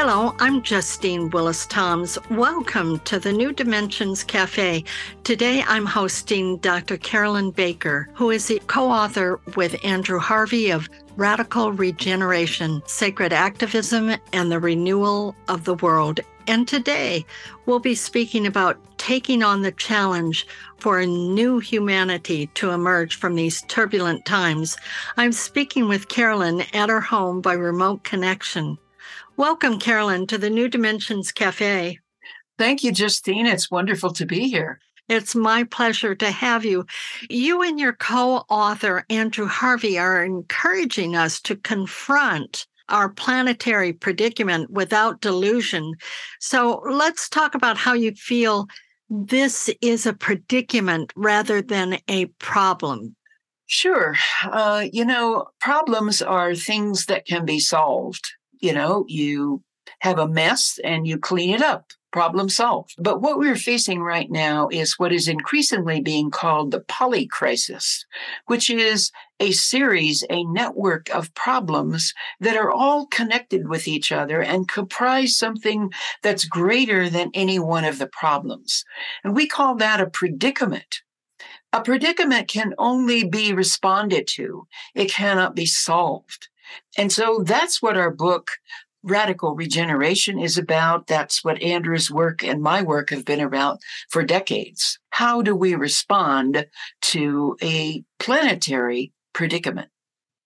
Hello, I'm Justine Willis Toms. Welcome to the New Dimensions Cafe. Today I'm hosting Dr. Carolyn Baker, who is the co author with Andrew Harvey of Radical Regeneration Sacred Activism and the Renewal of the World. And today we'll be speaking about taking on the challenge for a new humanity to emerge from these turbulent times. I'm speaking with Carolyn at her home by remote connection. Welcome, Carolyn, to the New Dimensions Cafe. Thank you, Justine. It's wonderful to be here. It's my pleasure to have you. You and your co author, Andrew Harvey, are encouraging us to confront our planetary predicament without delusion. So let's talk about how you feel this is a predicament rather than a problem. Sure. Uh, you know, problems are things that can be solved you know, you have a mess and you clean it up. Problem solved. But what we're facing right now is what is increasingly being called the polycrisis, which is a series, a network of problems that are all connected with each other and comprise something that's greater than any one of the problems. And we call that a predicament. A predicament can only be responded to, it cannot be solved. And so that's what our book, Radical Regeneration, is about. That's what Andrew's work and my work have been about for decades. How do we respond to a planetary predicament?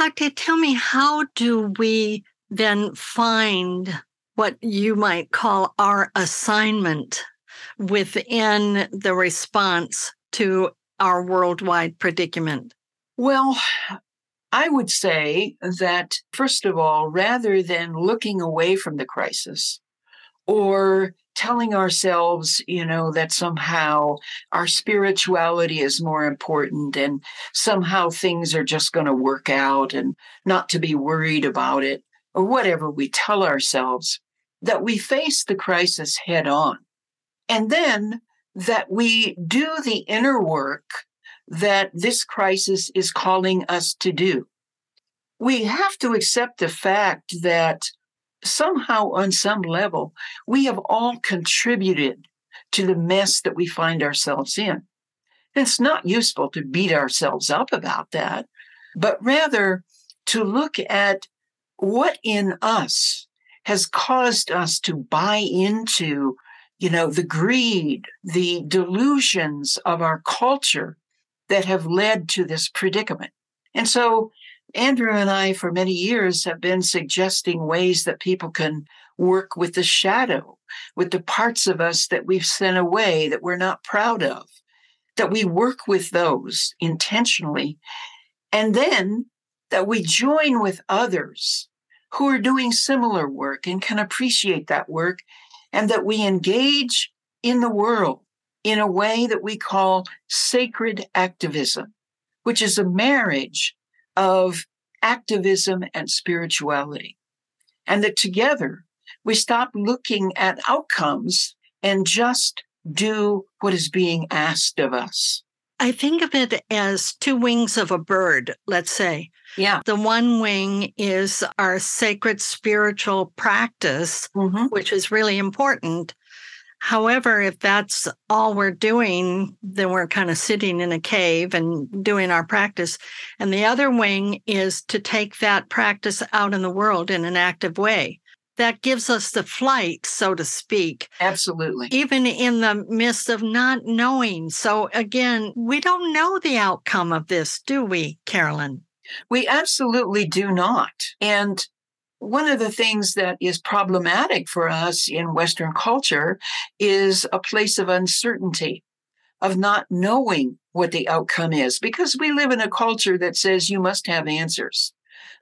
Okay, tell me, how do we then find what you might call our assignment within the response to our worldwide predicament? Well, I would say that, first of all, rather than looking away from the crisis or telling ourselves, you know, that somehow our spirituality is more important and somehow things are just going to work out and not to be worried about it, or whatever we tell ourselves, that we face the crisis head on. And then that we do the inner work that this crisis is calling us to do. We have to accept the fact that somehow, on some level, we have all contributed to the mess that we find ourselves in. It's not useful to beat ourselves up about that, but rather to look at what in us has caused us to buy into you know the greed the delusions of our culture that have led to this predicament. And so Andrew and I, for many years, have been suggesting ways that people can work with the shadow, with the parts of us that we've sent away that we're not proud of, that we work with those intentionally, and then that we join with others who are doing similar work and can appreciate that work, and that we engage in the world in a way that we call sacred activism, which is a marriage of activism and spirituality. And that together we stop looking at outcomes and just do what is being asked of us. I think of it as two wings of a bird, let's say. Yeah. The one wing is our sacred spiritual practice, mm-hmm. which is really important. However, if that's all we're doing, then we're kind of sitting in a cave and doing our practice. And the other wing is to take that practice out in the world in an active way. That gives us the flight, so to speak. Absolutely. Even in the midst of not knowing. So, again, we don't know the outcome of this, do we, Carolyn? We absolutely do not. And one of the things that is problematic for us in Western culture is a place of uncertainty, of not knowing what the outcome is, because we live in a culture that says you must have answers.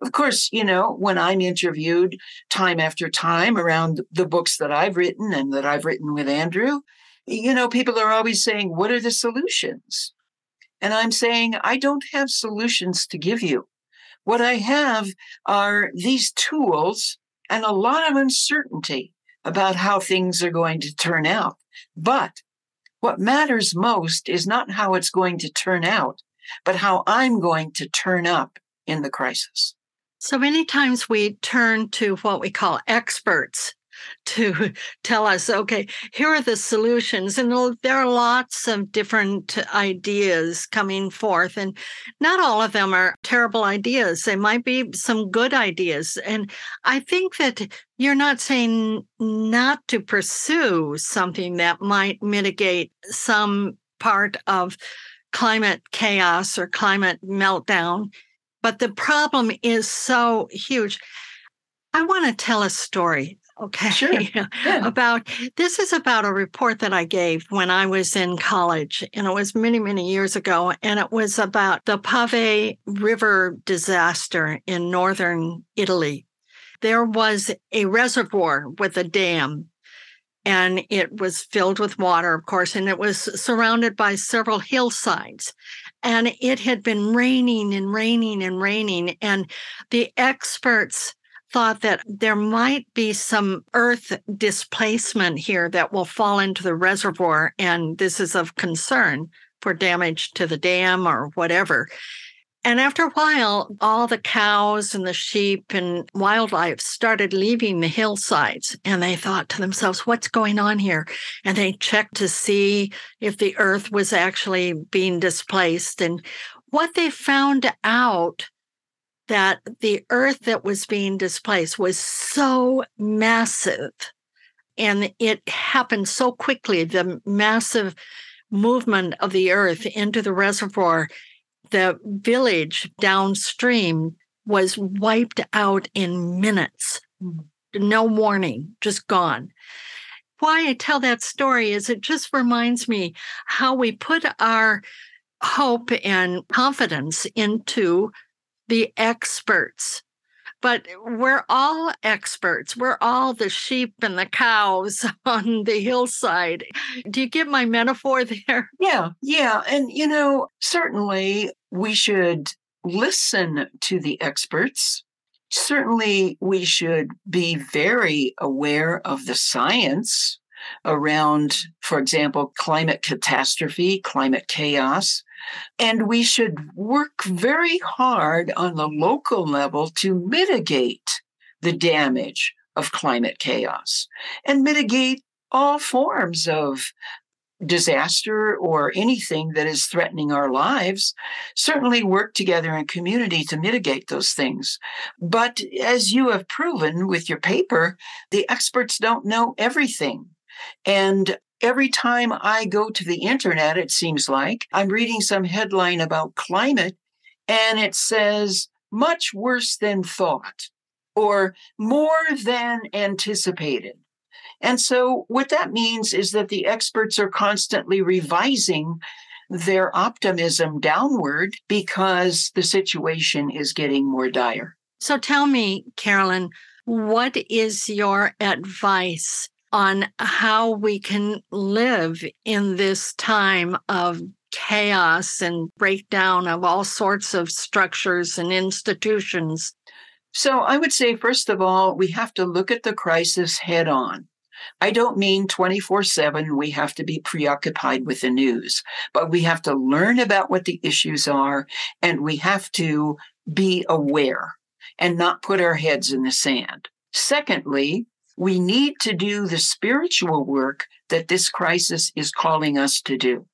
Of course, you know, when I'm interviewed time after time around the books that I've written and that I've written with Andrew, You know, people are always saying, What are the solutions? And I'm saying, I don't have solutions to give you. What I have are these tools and a lot of uncertainty about how things are going to turn out. But what matters most is not how it's going to turn out, but how I'm going to turn up in the crisis. So many times we turn to what we call experts to tell us, okay, here are the solutions. And there are lots of different ideas coming forth. And not all of them are terrible ideas. They might be some good ideas. And I think that you're not saying not to pursue something that might mitigate some part of climate chaos or climate meltdown. But the problem is so huge. I want to tell a story Okay. Sure. Yeah. About this is about a report that I gave when I was in college, and it was many, many years ago. And it was about the Piave River disaster in northern Italy. There was a reservoir with a dam, and it was filled with water, of course, and it was surrounded by several hillsides. And it had been raining and raining and raining. And the experts thought that there might be some earth displacement here that will fall into the reservoir. And this is of concern for damage to the dam or whatever. And after a while, all the cows and the sheep and wildlife started leaving the hillsides. And they thought to themselves, what's going on here? And they checked to see if the earth was actually being displaced. And what they found out that the earth that was being displaced was so massive and it happened so quickly the massive movement of the earth into the reservoir the village downstream was wiped out in minutes. No warning just gone. Why i tell that story is it just reminds me how we put our hope and confidence into the experts. But we're all experts. We're all the sheep and the cows on the hillside. Do you get my metaphor there? Yeah, yeah. And, you know, certainly we should listen to the experts. Certainly, we should be very aware of the science around, for example, climate catastrophe, climate chaos. And we should work very hard on the local level to mitigate the damage of climate chaos and mitigate all forms of disaster or anything that is threatening our lives, certainly work together in community to mitigate those things. But as you have proven with your paper, the experts don't know everything. And every time I go to the internet, it seems like I'm reading some headline about climate and it says much worse than thought or more than anticipated. And so, what that means is that the experts are constantly revising their optimism downward because the situation is getting more dire. So, tell me, Carolyn, what is your advice on how we can live in this time of chaos and breakdown of all sorts of structures and institutions. So, I would say, first of all, we have to look at the crisis head on. I don't mean 24 7, we have to be preoccupied with the news, but we have to learn about what the issues are and we have to be aware and not put our heads in the sand. Secondly, we need to do the spiritual work that this crisis is calling us to do.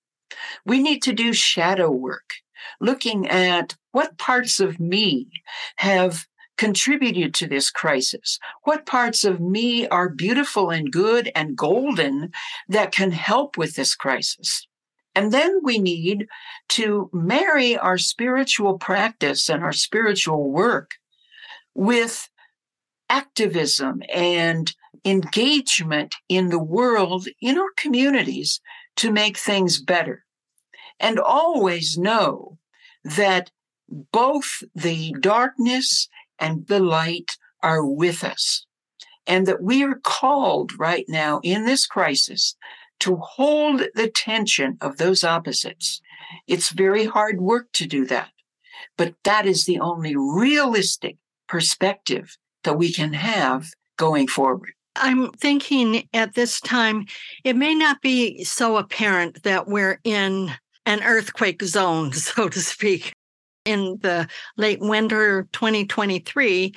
We need to do shadow work, looking at what parts of me have contributed to this crisis? What parts of me are beautiful and good and golden that can help with this crisis? And then we need to marry our spiritual practice and our spiritual work with activism and engagement in the world, in our communities, to make things better. And always know that both the darkness and the light are with us. And that we are called right now in this crisis to hold the tension of those opposites. It's very hard work to do that, but that is the only realistic perspective that we can have going forward. I'm thinking at this time, it may not be so apparent that we're in an earthquake zone, so to speak. In the late winter 2023,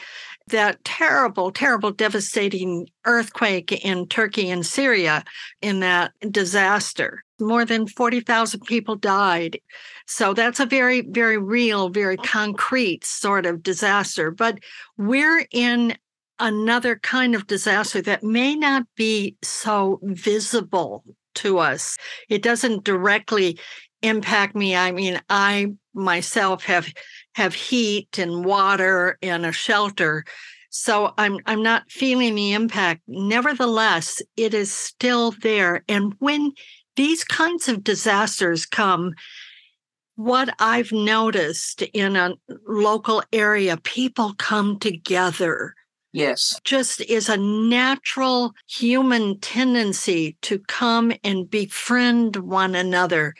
that terrible, terrible, devastating earthquake in Turkey and Syria, in that disaster, more than 40,000 people died. So that's a very, very real, very concrete sort of disaster. But we're in another kind of disaster that may not be so visible to us. It doesn't directly impact me. I mean, I myself have have heat and water and a shelter. So I'm I'm not feeling the impact. Nevertheless, it is still there. And when these kinds of disasters come, what I've noticed in a local area, people come together Yes. Just is a natural human tendency to come and befriend one another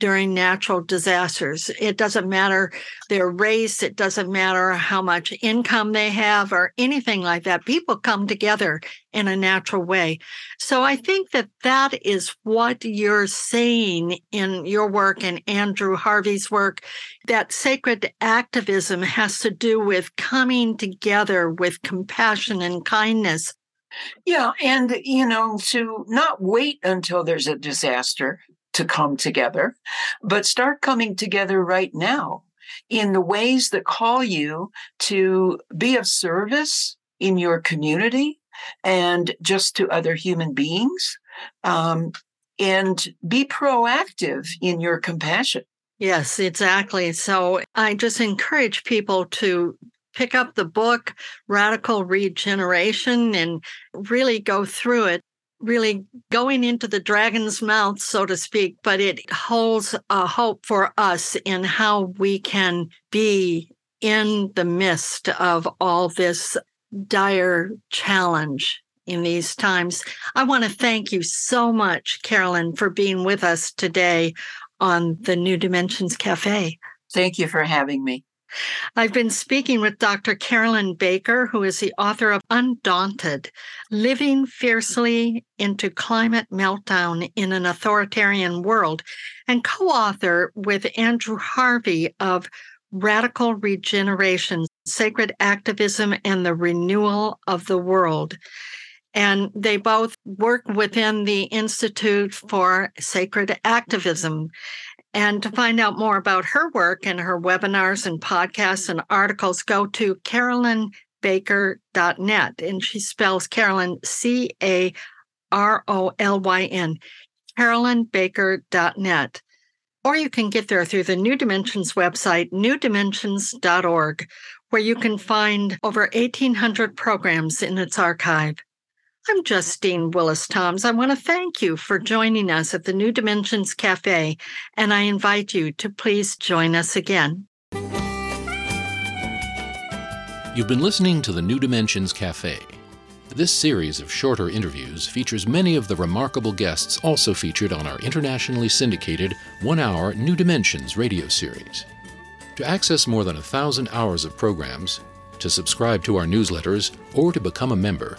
during natural disasters. It doesn't matter their race, it doesn't matter how much income they have or anything like that. People come together in a natural way. So I think that that is what you're saying in your work and Andrew Harvey's work that sacred activism has to do with coming together with compassion and kindness yeah, and you know, to not wait until there's a disaster to come together, but start coming together right now in the ways that call you to be of service in your community and just to other human beings. Um, and be proactive in your compassion. Yes, exactly. So I just encourage people to pick up the book, Radical Regeneration, and really go through it really going into the dragon's mouth, so to speak, but it holds a hope for us in how we can be in the midst of all this dire challenge in these times. I want to thank you so much, Carolyn, for being with us today on the New Dimensions Cafe. Thank you for having me. I've been speaking with Dr. Carolyn Baker, who is the author of Undaunted Living Fiercely into Climate Meltdown in an Authoritarian World, and co author with Andrew Harvey of Radical Regeneration Sacred Activism and the Renewal of the World. And they both work within the Institute for Sacred Activism. And to find out more about her work and her webinars and podcasts and articles, go to carolynbaker.net. And she spells Carolyn C A R O L Y N, carolynbaker.net. Or you can get there through the New Dimensions website, newdimensions.org, where you can find over 1,800 programs in its archive. I'm Justine Willis Toms. I want to thank you for joining us at the New Dimensions Cafe, and I invite you to please join us again. You've been listening to the New Dimensions Cafe. This series of shorter interviews features many of the remarkable guests also featured on our internationally syndicated one hour New Dimensions radio series. To access more than a thousand hours of programs, to subscribe to our newsletters, or to become a member,